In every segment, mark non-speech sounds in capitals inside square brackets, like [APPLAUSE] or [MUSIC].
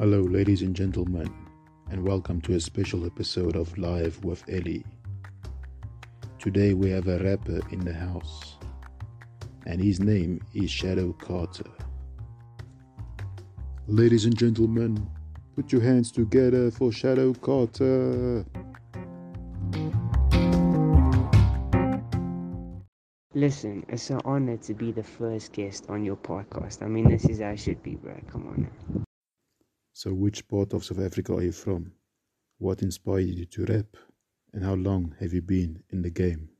Hello, ladies and gentlemen, and welcome to a special episode of Live with Ellie. Today we have a rapper in the house, and his name is Shadow Carter. Ladies and gentlemen, put your hands together for Shadow Carter. Listen, it's an honor to be the first guest on your podcast. I mean, this is how it should be, bro. Come on. So, which part of South Africa are you from? What inspired you to rap? And how long have you been in the game?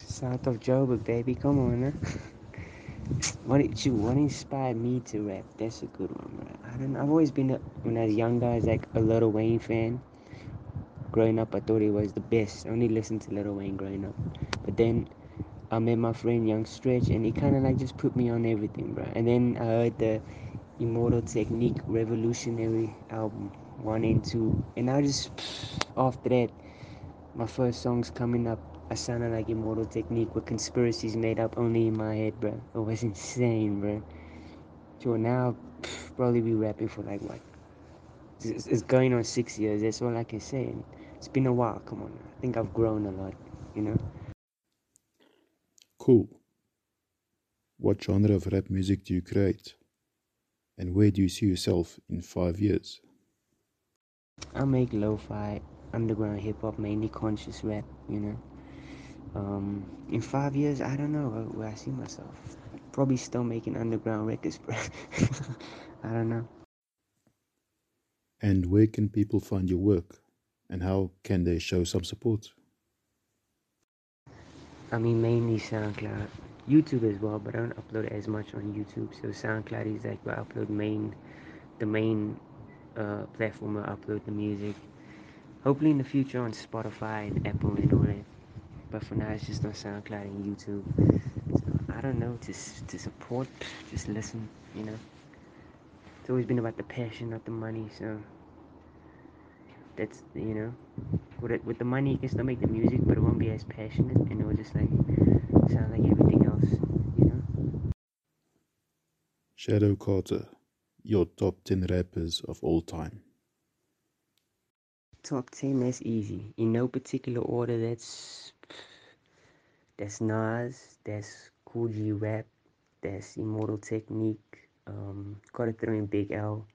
South of Joburg, baby. Come on now. [LAUGHS] what, did you, what inspired me to rap? That's a good one, bro. I don't. I've always been, a, when I was younger, I was like a Lil Wayne fan. Growing up, I thought he was the best. I only listened to Lil Wayne growing up. But then I met my friend Young Stretch, and he kind of like just put me on everything, bro. And then I heard the Immortal Technique Revolutionary album one and two, and I just after that, my first songs coming up, I sounded like Immortal Technique with conspiracies made up only in my head, bro. It was [LAUGHS] insane, bro. So now, probably be rapping for like what? It's, it's going on six years. That's all I can say. And it's been a while. Come on, I think I've grown a lot, you know. Cool. What genre of rap music do you create? And where do you see yourself in five years? I make lo-fi, underground hip-hop, mainly conscious rap, you know. Um, in five years, I don't know where I see myself. Probably still making underground records, bro. [LAUGHS] I don't know. And where can people find your work? And how can they show some support? I mean, mainly SoundCloud. YouTube as well, but I don't upload as much on YouTube. So SoundCloud is like where I upload main, the main uh, platform where I upload the music. Hopefully in the future on Spotify and Apple and all that. But for now, it's just on SoundCloud and YouTube. So I don't know to to support, just listen. You know, it's always been about the passion, not the money. So that's you know, with it, with the money you can still make the music, but it won't be as passionate, and it will just like sound like everything else, you know. Shadow Carter, your top ten rappers of all time. Top ten, that's easy. In no particular order. That's that's Nas, that's G Rap, that's Immortal Technique. Um, gotta throw in Big L,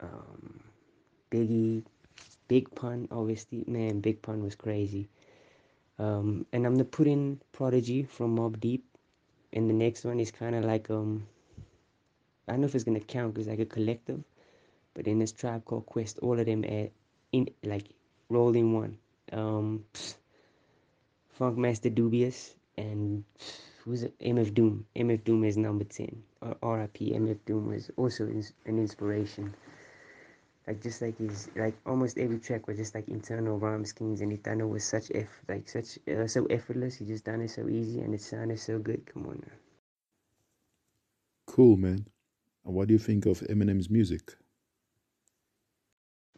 um, Biggie, Big Pun, obviously. Man, Big Pun was crazy. Um, and I'm gonna put in Prodigy from Mobb Deep. And the next one is kind of like um, I don't know if it's gonna count because like a collective, but in this tribe called Quest, all of them at in like roll in one. Um, Funk Master Dubious and who's it? MF Doom. MF Doom is number ten. RIP. MF Doom was also an inspiration like just like his like almost every track was just like internal rhyme schemes and he done it with such eff like such uh, so effortless. He just done it so easy and it sounded so good. Come on now. Cool man. And what do you think of eminem's music?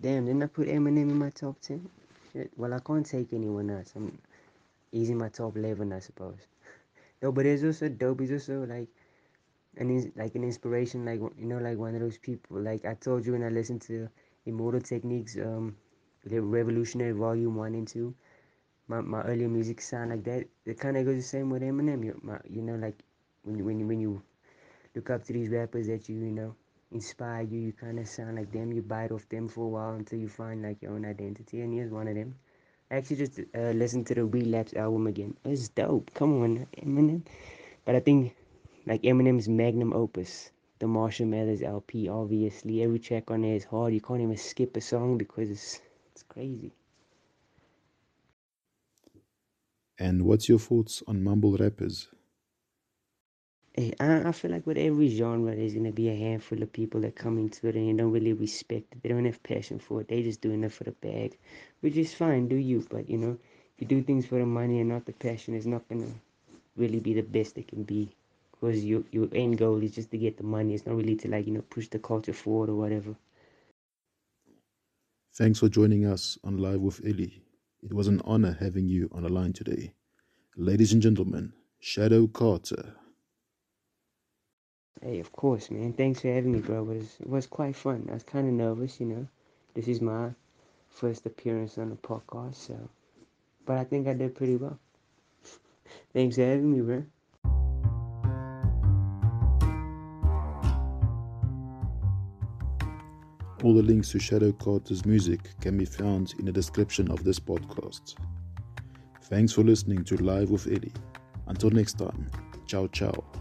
Damn didn't i put eminem in my top 10 Shit. well i can't take anyone else. I'm he's in my top 11 i suppose. [LAUGHS] No but there's also dope he's also like and he's like an inspiration, like you know, like one of those people. Like I told you when I listened to Immortal Techniques, um, the Revolutionary Volume One and Two. My my earlier music sound like that. It kind of goes the same with Eminem. You, my, you know, like when you, when you when you look up to these rappers that you you know inspire you, you kind of sound like them. You bite off them for a while until you find like your own identity. And here's one of them. I actually just uh, listened to the Relapse album again. It's dope. Come on, Eminem. But I think like Eminem's magnum opus, the Marshall Mathers LP. Obviously, every track on there is hard. You can't even skip a song because it's it's crazy. And what's your thoughts on mumble rappers? Hey, I, I feel like with every genre, there's gonna be a handful of people that come into it and they don't really respect it. They don't have passion for it. They just doing it for the bag, which is fine. Do you? But you know, if you do things for the money and not the passion, it's not gonna really be the best it can be because your your end goal is just to get the money. It's not really to like you know push the culture forward or whatever. Thanks for joining us on Live with Ellie. It was an honor having you on the line today. Ladies and gentlemen, Shadow Carter. Hey, of course, man. Thanks for having me, bro. It was, it was quite fun. I was kind of nervous, you know. This is my first appearance on the podcast, so. But I think I did pretty well. [LAUGHS] Thanks for having me, bro. All the links to Shadow Carter's music can be found in the description of this podcast. Thanks for listening to Live with Eddie. Until next time, ciao ciao.